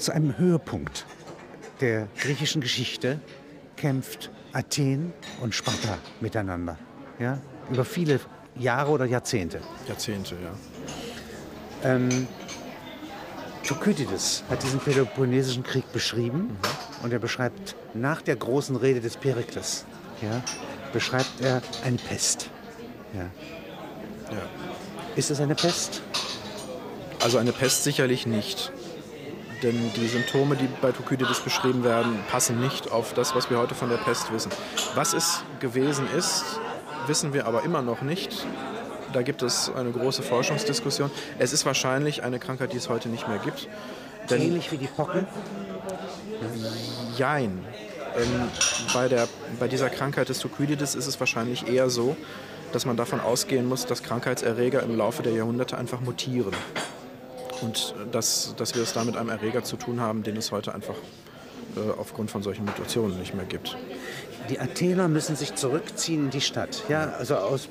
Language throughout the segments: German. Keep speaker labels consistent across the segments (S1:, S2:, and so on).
S1: Zu einem Höhepunkt der griechischen Geschichte kämpft Athen und Sparta miteinander. Ja? Über viele Jahre oder Jahrzehnte.
S2: Jahrzehnte, ja.
S1: Ähm, Thukydides hat diesen Peloponnesischen Krieg beschrieben mhm. und er beschreibt nach der großen Rede des Perikles, ja, beschreibt er eine Pest. Ja. Ja. Ist es eine Pest?
S2: Also eine Pest sicherlich nicht. Denn die Symptome, die bei Thukydides beschrieben werden, passen nicht auf das, was wir heute von der Pest wissen. Was es gewesen ist, wissen wir aber immer noch nicht. Da gibt es eine große Forschungsdiskussion. Es ist wahrscheinlich eine Krankheit, die es heute nicht mehr gibt.
S1: Denn Ähnlich wie die Pocken?
S2: Jein. Ähm, bei, der, bei dieser Krankheit des Thukydides ist es wahrscheinlich eher so, dass man davon ausgehen muss, dass Krankheitserreger im Laufe der Jahrhunderte einfach mutieren. Und dass, dass wir es da mit einem Erreger zu tun haben, den es heute einfach äh, aufgrund von solchen Mutationen nicht mehr gibt.
S1: Die Athener müssen sich zurückziehen in die Stadt, ja, also aus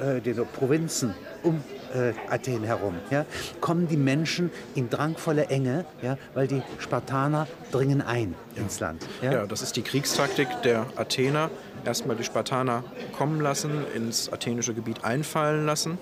S1: äh, den Provinzen um äh, Athen herum. Ja, kommen die Menschen in drangvolle Enge, ja, weil die Spartaner dringen ein ja. ins Land.
S2: Ja? ja, das ist die Kriegstaktik der Athener. Erstmal die Spartaner kommen lassen, ins athenische Gebiet einfallen lassen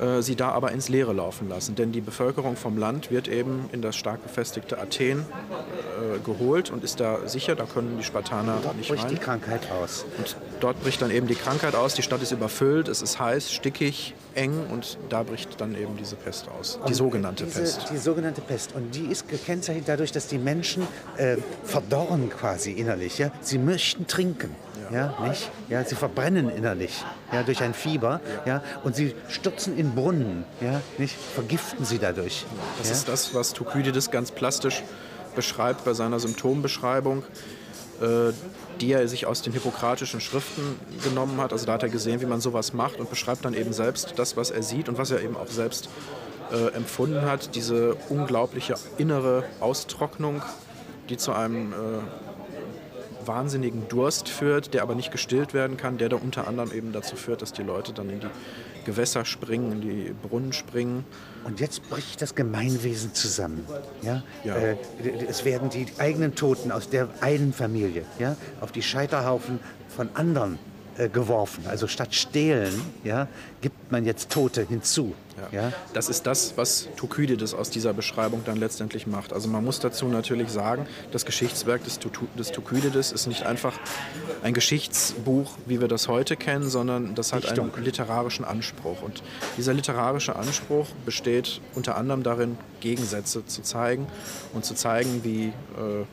S2: äh, sie da aber ins Leere laufen lassen. Denn die Bevölkerung vom Land wird eben in das stark befestigte Athen äh, geholt und ist da sicher, da können die Spartaner
S1: dort
S2: nicht
S1: bricht
S2: rein.
S1: die Krankheit aus.
S2: Und dort bricht dann eben die Krankheit aus, die Stadt ist überfüllt, es ist heiß, stickig, eng und da bricht dann eben diese Pest aus, die und sogenannte
S1: diese,
S2: Pest.
S1: Die sogenannte Pest und die ist gekennzeichnet dadurch, dass die Menschen äh, verdorren quasi innerlich. Ja? Sie möchten trinken ja, nicht? Ja, sie verbrennen innerlich, ja, durch ein Fieber, ja, und sie stürzen in Brunnen, ja, nicht? Vergiften sie dadurch.
S2: Das ist das, was Thukydides ganz plastisch beschreibt bei seiner Symptombeschreibung, äh, die er sich aus den hippokratischen Schriften genommen hat. Also da hat er gesehen, wie man sowas macht und beschreibt dann eben selbst das, was er sieht und was er eben auch selbst äh, empfunden hat, diese unglaubliche innere Austrocknung, die zu einem äh, wahnsinnigen Durst führt, der aber nicht gestillt werden kann, der da unter anderem eben dazu führt, dass die Leute dann in die Gewässer springen, in die Brunnen springen.
S1: Und jetzt bricht das Gemeinwesen zusammen. Ja? ja. Äh, es werden die eigenen Toten aus der einen Familie ja, auf die Scheiterhaufen von anderen äh, geworfen. Also statt stehlen ja, gibt man jetzt Tote hinzu.
S2: Ja. ja. Das ist das, was Thukydides aus dieser Beschreibung dann letztendlich macht. Also man muss dazu natürlich sagen, das Geschichtswerk des, des Thukydides ist nicht einfach ein Geschichtsbuch, wie wir das heute kennen, sondern das hat einen literarischen Anspruch. Und dieser literarische Anspruch besteht unter anderem darin, Gegensätze zu zeigen und zu zeigen, wie äh,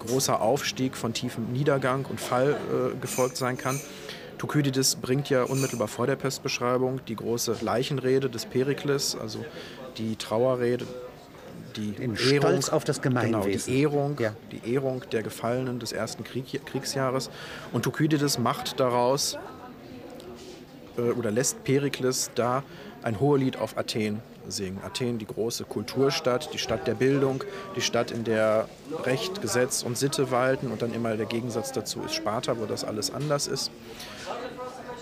S2: großer Aufstieg von tiefem Niedergang und Fall äh, gefolgt sein kann Thukydides bringt ja unmittelbar vor der Pestbeschreibung die große Leichenrede des Perikles, also die Trauerrede, die
S1: Ehrung, Stolz auf das Gemeinwesen.
S2: Genau, die Ehrung, ja. die Ehrung der Gefallenen des ersten Krieg, Kriegsjahres. Und Thukydides macht daraus äh, oder lässt Perikles da ein Hohelied auf Athen singen. Athen, die große Kulturstadt, die Stadt der Bildung, die Stadt, in der Recht, Gesetz und Sitte walten und dann immer der Gegensatz dazu ist Sparta, wo das alles anders ist.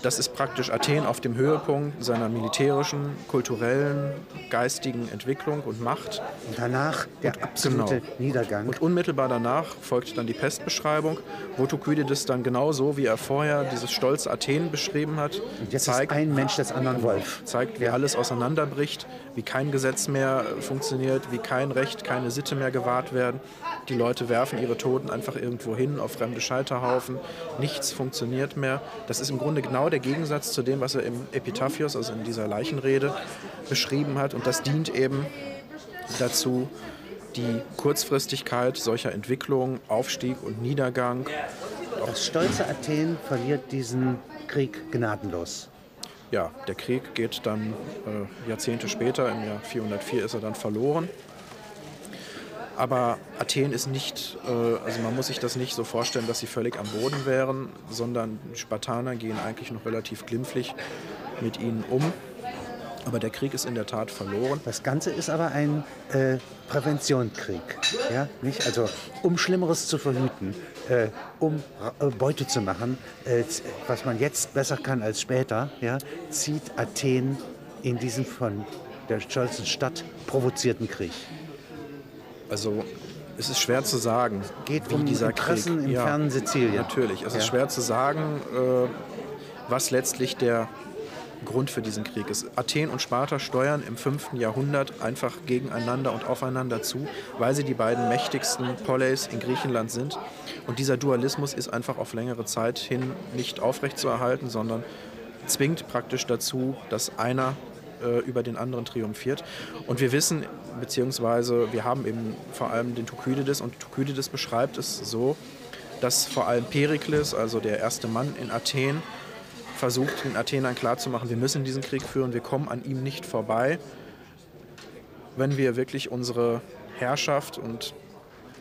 S2: Das ist praktisch Athen auf dem Höhepunkt seiner militärischen, kulturellen, geistigen Entwicklung und Macht.
S1: Und danach der und, absolute genau. Niedergang.
S2: Und unmittelbar danach folgt dann die Pestbeschreibung, wo Thukydides dann genauso, wie er vorher dieses stolze Athen beschrieben hat,
S1: und jetzt zeigt, ist ein Mensch des anderen Wolf.
S2: Zeigt, wie alles auseinanderbricht, wie kein Gesetz mehr funktioniert, wie kein Recht, keine Sitte mehr gewahrt werden. Die Leute werfen ihre Toten einfach irgendwo hin auf fremde Scheiterhaufen. Nichts funktioniert mehr. Das ist im Grunde genau der Gegensatz zu dem, was er im Epitaphios, also in dieser Leichenrede, beschrieben hat. Und das dient eben dazu, die Kurzfristigkeit solcher Entwicklungen, Aufstieg und Niedergang.
S1: Das stolze Athen verliert diesen Krieg gnadenlos.
S2: Ja, der Krieg geht dann äh, Jahrzehnte später, im Jahr 404 ist er dann verloren. Aber Athen ist nicht, äh, also man muss sich das nicht so vorstellen, dass sie völlig am Boden wären, sondern die Spartaner gehen eigentlich noch relativ glimpflich mit ihnen um. Aber der Krieg ist in der Tat verloren.
S1: Das Ganze ist aber ein äh, Präventionskrieg. Ja? Nicht? Also, um Schlimmeres zu verhüten, äh, um äh, Beute zu machen, äh, was man jetzt besser kann als später, ja, zieht Athen in diesen von der stolzen Stadt provozierten Krieg.
S2: Also es ist schwer zu sagen,
S1: Geht
S2: wie
S1: um
S2: dieser
S1: Interessen
S2: Krieg.
S1: im fernen Sizilien.
S2: Natürlich, es ist
S1: Ja.
S2: schwer zu sagen, äh, was letztlich der Grund für diesen Krieg ist. Athen und Sparta steuern im 5. Jahrhundert einfach gegeneinander und aufeinander zu, weil sie die beiden mächtigsten Poleis in Griechenland sind. Und dieser Dualismus ist einfach auf längere Zeit hin nicht aufrechtzuerhalten, sondern zwingt praktisch dazu, dass einer äh, über den anderen triumphiert. Und wir wissen, beziehungsweise wir haben eben vor allem den Thukydides und Thukydides beschreibt es so, dass vor allem Perikles, also der erste Mann in Athen, versucht den Athenern klarzumachen, wir müssen diesen Krieg führen, wir kommen an ihm nicht vorbei, wenn wir wirklich unsere Herrschaft und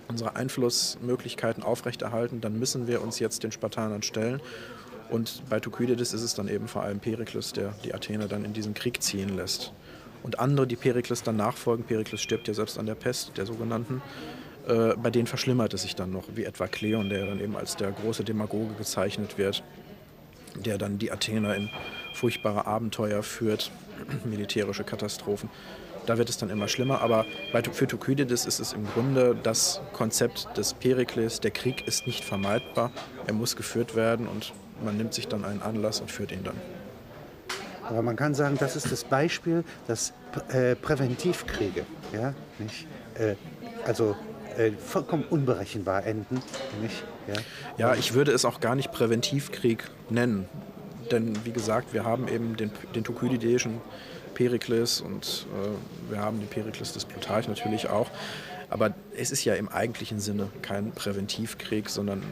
S2: unsere Einflussmöglichkeiten aufrechterhalten, dann müssen wir uns jetzt den Spartanern stellen. Und bei Thukydides ist es dann eben vor allem Perikles, der die Athener dann in diesen Krieg ziehen lässt. Und andere, die Perikles dann nachfolgen, Perikles stirbt ja selbst an der Pest, der sogenannten, äh, bei denen verschlimmert es sich dann noch, wie etwa Kleon, der dann eben als der große Demagoge gezeichnet wird, der dann die Athener in furchtbare Abenteuer führt, militärische Katastrophen. Da wird es dann immer schlimmer, aber für Thukydides ist es im Grunde das Konzept des Perikles, der Krieg ist nicht vermeidbar, er muss geführt werden und man nimmt sich dann einen Anlass und führt ihn dann.
S1: Aber man kann sagen, das ist das Beispiel, dass äh, Präventivkriege, ja, nicht, äh, also äh, vollkommen unberechenbar enden, nicht, ja.
S2: Ja, ich würde es auch gar nicht Präventivkrieg nennen. Denn wie gesagt, wir haben eben den, den thukydideischen Perikles und äh, wir haben den Perikles des Plutarch natürlich auch. Aber es ist ja im eigentlichen Sinne kein Präventivkrieg, sondern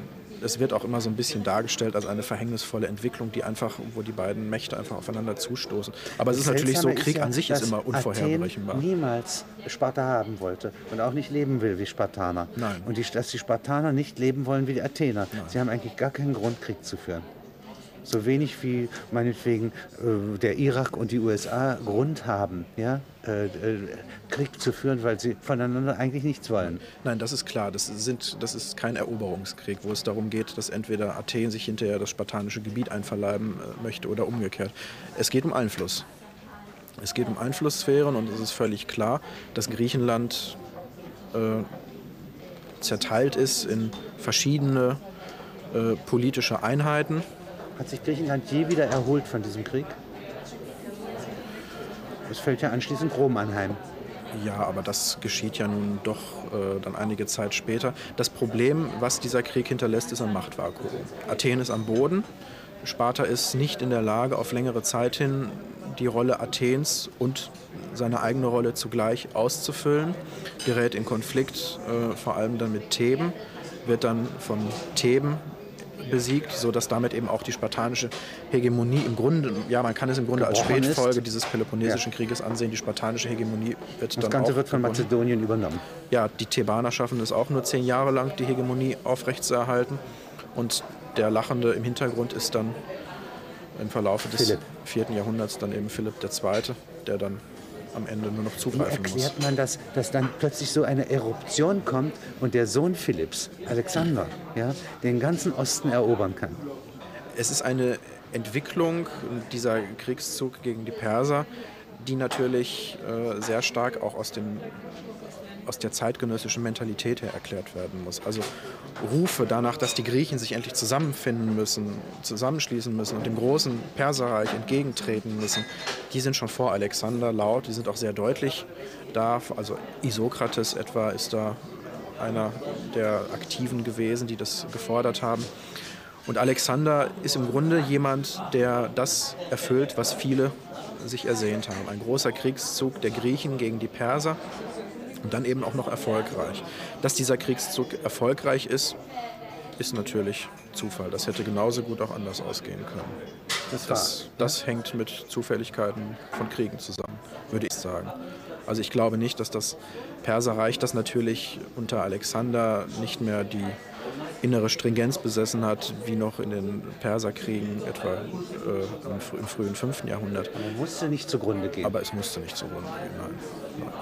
S2: es wird auch immer so ein bisschen dargestellt als eine verhängnisvolle Entwicklung, die einfach, wo die beiden Mächte einfach aufeinander zustoßen. Aber es ist natürlich so, Krieg
S1: ja,
S2: an sich ist immer unvorherberechenbar.
S1: Athen niemals Sparta haben wollte und auch nicht leben will wie Spartaner.
S2: Nein.
S1: Und die, dass die Spartaner nicht leben wollen wie die Athener. Sie haben eigentlich gar keinen Grund, Krieg zu führen. So wenig wie meinetwegen äh, der Irak und die USA Grund haben, ja, äh, äh, Krieg zu führen, weil sie voneinander eigentlich nichts wollen.
S2: Nein, das ist klar. Das, sind, das ist kein Eroberungskrieg, wo es darum geht, dass entweder Athen sich hinterher das spartanische Gebiet einverleiben äh, möchte oder umgekehrt. Es geht um Einfluss. Es geht um Einflusssphären und es ist völlig klar, dass Griechenland äh, zerteilt ist in verschiedene äh, politische Einheiten.
S1: Hat sich Griechenland je wieder erholt von diesem Krieg? Es fällt ja anschließend Rom anheim.
S2: Ja, aber das geschieht ja nun doch äh, dann einige Zeit später. Das Problem, was dieser Krieg hinterlässt, ist ein Machtvakuum. Athen ist am Boden. Sparta ist nicht in der Lage, auf längere Zeit hin die Rolle Athens und seine eigene Rolle zugleich auszufüllen, gerät in Konflikt, äh, vor allem dann mit Theben, wird dann von Theben besiegt, sodass damit eben auch die spartanische Hegemonie im Grunde, ja, man kann es im Grunde als
S1: Gebrochen ist.
S2: Spätfolge dieses Peloponnesischen
S1: Ja.
S2: Krieges ansehen. Die spartanische Hegemonie wird
S1: Das
S2: dann
S1: Ganze
S2: auch
S1: wird von. Mazedonien übernommen.
S2: Ja, die Thebaner schaffen es auch nur zehn Jahre lang, die Hegemonie aufrechtzuerhalten. Und der Lachende im Hintergrund ist dann im Verlauf des
S1: Philipp.
S2: vierten Jahrhunderts dann eben Philipp II., der dann am Ende nur noch
S1: Wie
S2: zugreifen muss.
S1: erklärt man das, dass dann plötzlich so eine Eruption kommt und der Sohn Philipps, Alexander, ja, den ganzen Osten erobern kann?
S2: Es ist eine Entwicklung, dieser Kriegszug gegen die Perser, die natürlich äh, sehr stark auch aus, dem, aus der zeitgenössischen Mentalität her erklärt werden muss. Also Rufe danach, dass die Griechen sich endlich zusammenfinden müssen, zusammenschließen müssen und dem großen Perserreich entgegentreten müssen, die sind schon vor Alexander laut, die sind auch sehr deutlich da. Also Isokrates etwa ist da einer der Aktiven gewesen, die das gefordert haben. Und Alexander ist im Grunde jemand, der das erfüllt, was viele sich ersehnt haben. Ein großer Kriegszug der Griechen gegen die Perser und dann eben auch noch erfolgreich. Dass dieser Kriegszug erfolgreich ist, ist natürlich Zufall. Das hätte genauso gut auch anders ausgehen können.
S1: Das
S2: Das, das hängt mit Zufälligkeiten von Kriegen zusammen, würde ich sagen. Also ich glaube nicht, dass das Perserreich, das natürlich unter Alexander nicht mehr die innere Stringenz besessen hat, wie noch in den Perserkriegen etwa äh, im, im frühen 5. Jahrhundert.
S1: Man musste nicht zugrunde gehen.
S2: Aber es musste nicht zugrunde gehen, nein. nein.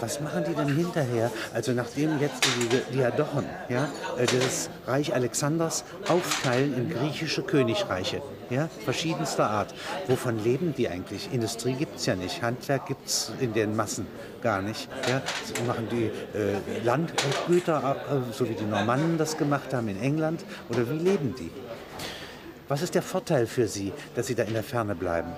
S1: Was machen die denn hinterher? Also nachdem jetzt die Diadochen ja, äh, das Reich Alexanders aufteilen in griechische Königreiche, ja, verschiedenster Art. Wovon leben die eigentlich? Industrie gibt es ja nicht, Handwerk gibt es in den Massen gar nicht. Ja. So machen die äh, Landgüter, äh, so wie die Normannen das gemacht haben in England, oder wie leben die? Was ist der Vorteil für sie, dass sie da in der Ferne bleiben?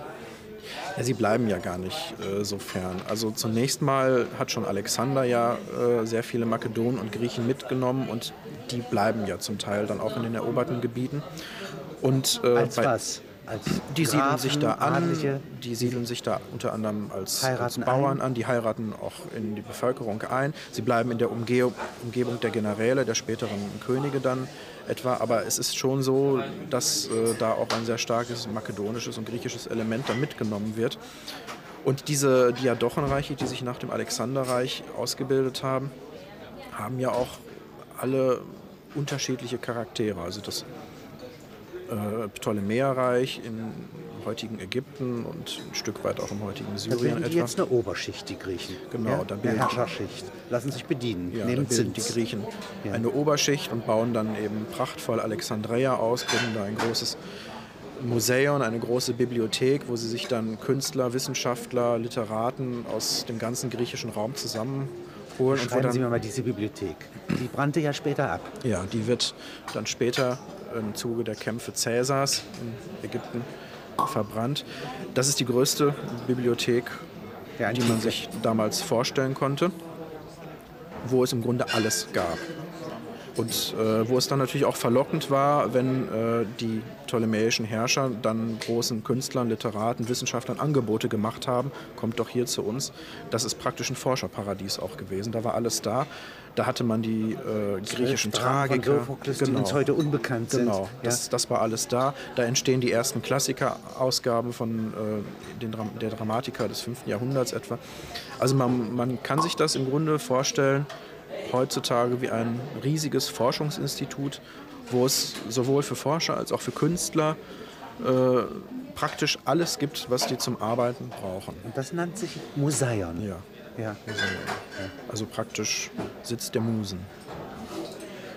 S2: Ja, sie bleiben ja gar nicht äh, so fern. Also zunächst mal hat schon Alexander ja äh, sehr viele Makedonen und Griechen mitgenommen und die bleiben ja zum Teil dann auch in den eroberten Gebieten.
S1: Und, äh, als was?
S2: Als die Grafen, siedeln sich da an, Adlige, die siedeln sich da unter anderem als, als Bauern ein. an, die heiraten auch in die Bevölkerung ein. Sie bleiben in der Umge Umgebung der Generäle, der späteren Könige dann etwa. Aber es ist schon so, dass äh, da auch ein sehr starkes makedonisches und griechisches Element dann mitgenommen wird. Und diese Diadochenreiche, die sich nach dem Alexanderreich ausgebildet haben, haben ja auch alle unterschiedliche Charaktere. Also das äh, Ptolemäerreich im heutigen Ägypten und ein Stück weit auch im heutigen Syrien.
S1: Da
S2: etwa.
S1: jetzt eine Oberschicht, die Griechen.
S2: Genau,
S1: ja?
S2: dann
S1: eine Herrscherschicht. Lassen sich bedienen,
S2: ja,
S1: nehmen
S2: dann die Griechen ja. eine Oberschicht und bauen dann eben prachtvoll Alexandria aus, gründen da ein großes Museum, eine große Bibliothek, wo sie sich dann Künstler, Wissenschaftler, Literaten aus dem ganzen griechischen Raum zusammenholen.
S1: Schreiben Sie mir mal diese Bibliothek. Die brannte ja später ab.
S2: Ja, die wird dann später im Zuge der Kämpfe Cäsars in Ägypten verbrannt. Das ist die größte Bibliothek, die man sich damals vorstellen konnte, wo es im Grunde alles gab. Und äh, wo es dann natürlich auch verlockend war, wenn äh, die ptolemäischen Herrscher dann großen Künstlern, Literaten, Wissenschaftlern Angebote gemacht haben, kommt doch hier zu uns. Das ist praktisch ein Forscherparadies auch gewesen. Da war alles da. Da hatte man die äh, griechischen Tragiker,
S1: Sophokles, genau. die uns heute unbekannt sind.
S2: Genau, das, das, war alles da. Da entstehen die ersten Klassiker-Ausgaben von äh, den, der Dramatiker des 5. Jahrhunderts etwa. Also man, man kann sich das im Grunde vorstellen, heutzutage wie ein riesiges Forschungsinstitut, wo es sowohl für Forscher als auch für Künstler äh, praktisch alles gibt, was die zum Arbeiten brauchen.
S1: Und das nennt sich Museion.
S2: Ja. ja. Museion. Also praktisch Sitz der Musen.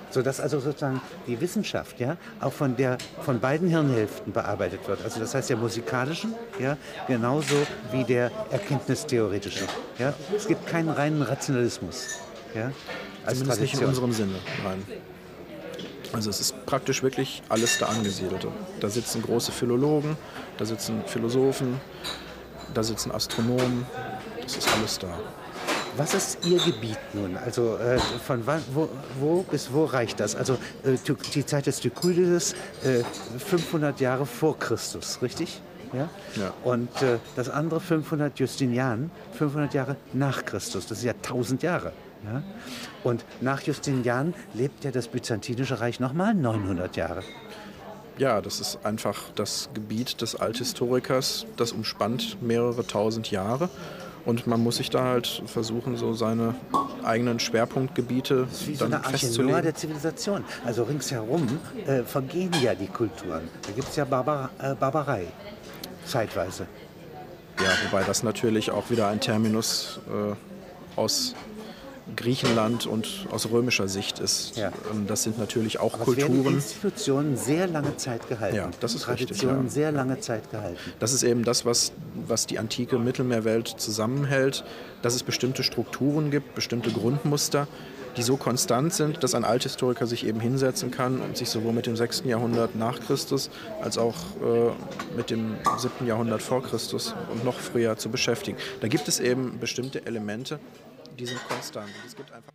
S1: Sodass also sozusagen die Wissenschaft ja auch von der von beiden Hirnhälften bearbeitet wird. Also das heißt der musikalischen, ja, genauso wie der erkenntnistheoretischen. Ja. Es gibt keinen reinen Rationalismus. Ja,
S2: als Zumindest nicht in unserem Sinne, nein. Also es ist praktisch wirklich alles da angesiedelt. Da sitzen große Philologen, da sitzen Philosophen, da sitzen Astronomen, das ist alles da.
S1: Was ist Ihr Gebiet nun? Also äh, von wann, wo, wo, bis wo reicht das? Also äh, die Zeit des Thukydides, äh, 500 Jahre vor Christus, richtig? Ja?
S2: ja.
S1: Und äh, das andere 500 Justinian, 500 Jahre nach Christus. Das ist ja 1000 Jahre. Ja? Und nach Justinian lebt ja das Byzantinische Reich nochmal 900 Jahre.
S2: Ja, das ist einfach das Gebiet des Althistorikers, das umspannt mehrere tausend Jahre. Und man muss sich da halt versuchen, so seine eigenen Schwerpunktgebiete das ist wie so eine festzulegen.
S1: der Zivilisation. Also ringsherum äh, vergehen ja die Kulturen. Da gibt es ja Barbar äh, Barbarei, zeitweise.
S2: Ja, wobei das natürlich auch wieder ein Terminus äh, aus Griechenland und aus römischer Sicht ist. Ja. Ähm, das sind natürlich auch
S1: Aber
S2: Kulturen.
S1: Es Institutionen sehr lange Zeit gehalten.
S2: Ja, das ist
S1: Traditionen
S2: richtig, ja.
S1: sehr lange Zeit gehalten.
S2: Das ist eben das, was, was die antike Mittelmeerwelt zusammenhält, dass es bestimmte Strukturen gibt, bestimmte Grundmuster, die so konstant sind, dass ein Althistoriker sich eben hinsetzen kann und sich sowohl mit dem 6. Jahrhundert nach Christus als auch äh, mit dem 7. Jahrhundert vor Christus und noch früher zu beschäftigen. Da gibt es eben bestimmte Elemente, die sind konstant. es gibt einfach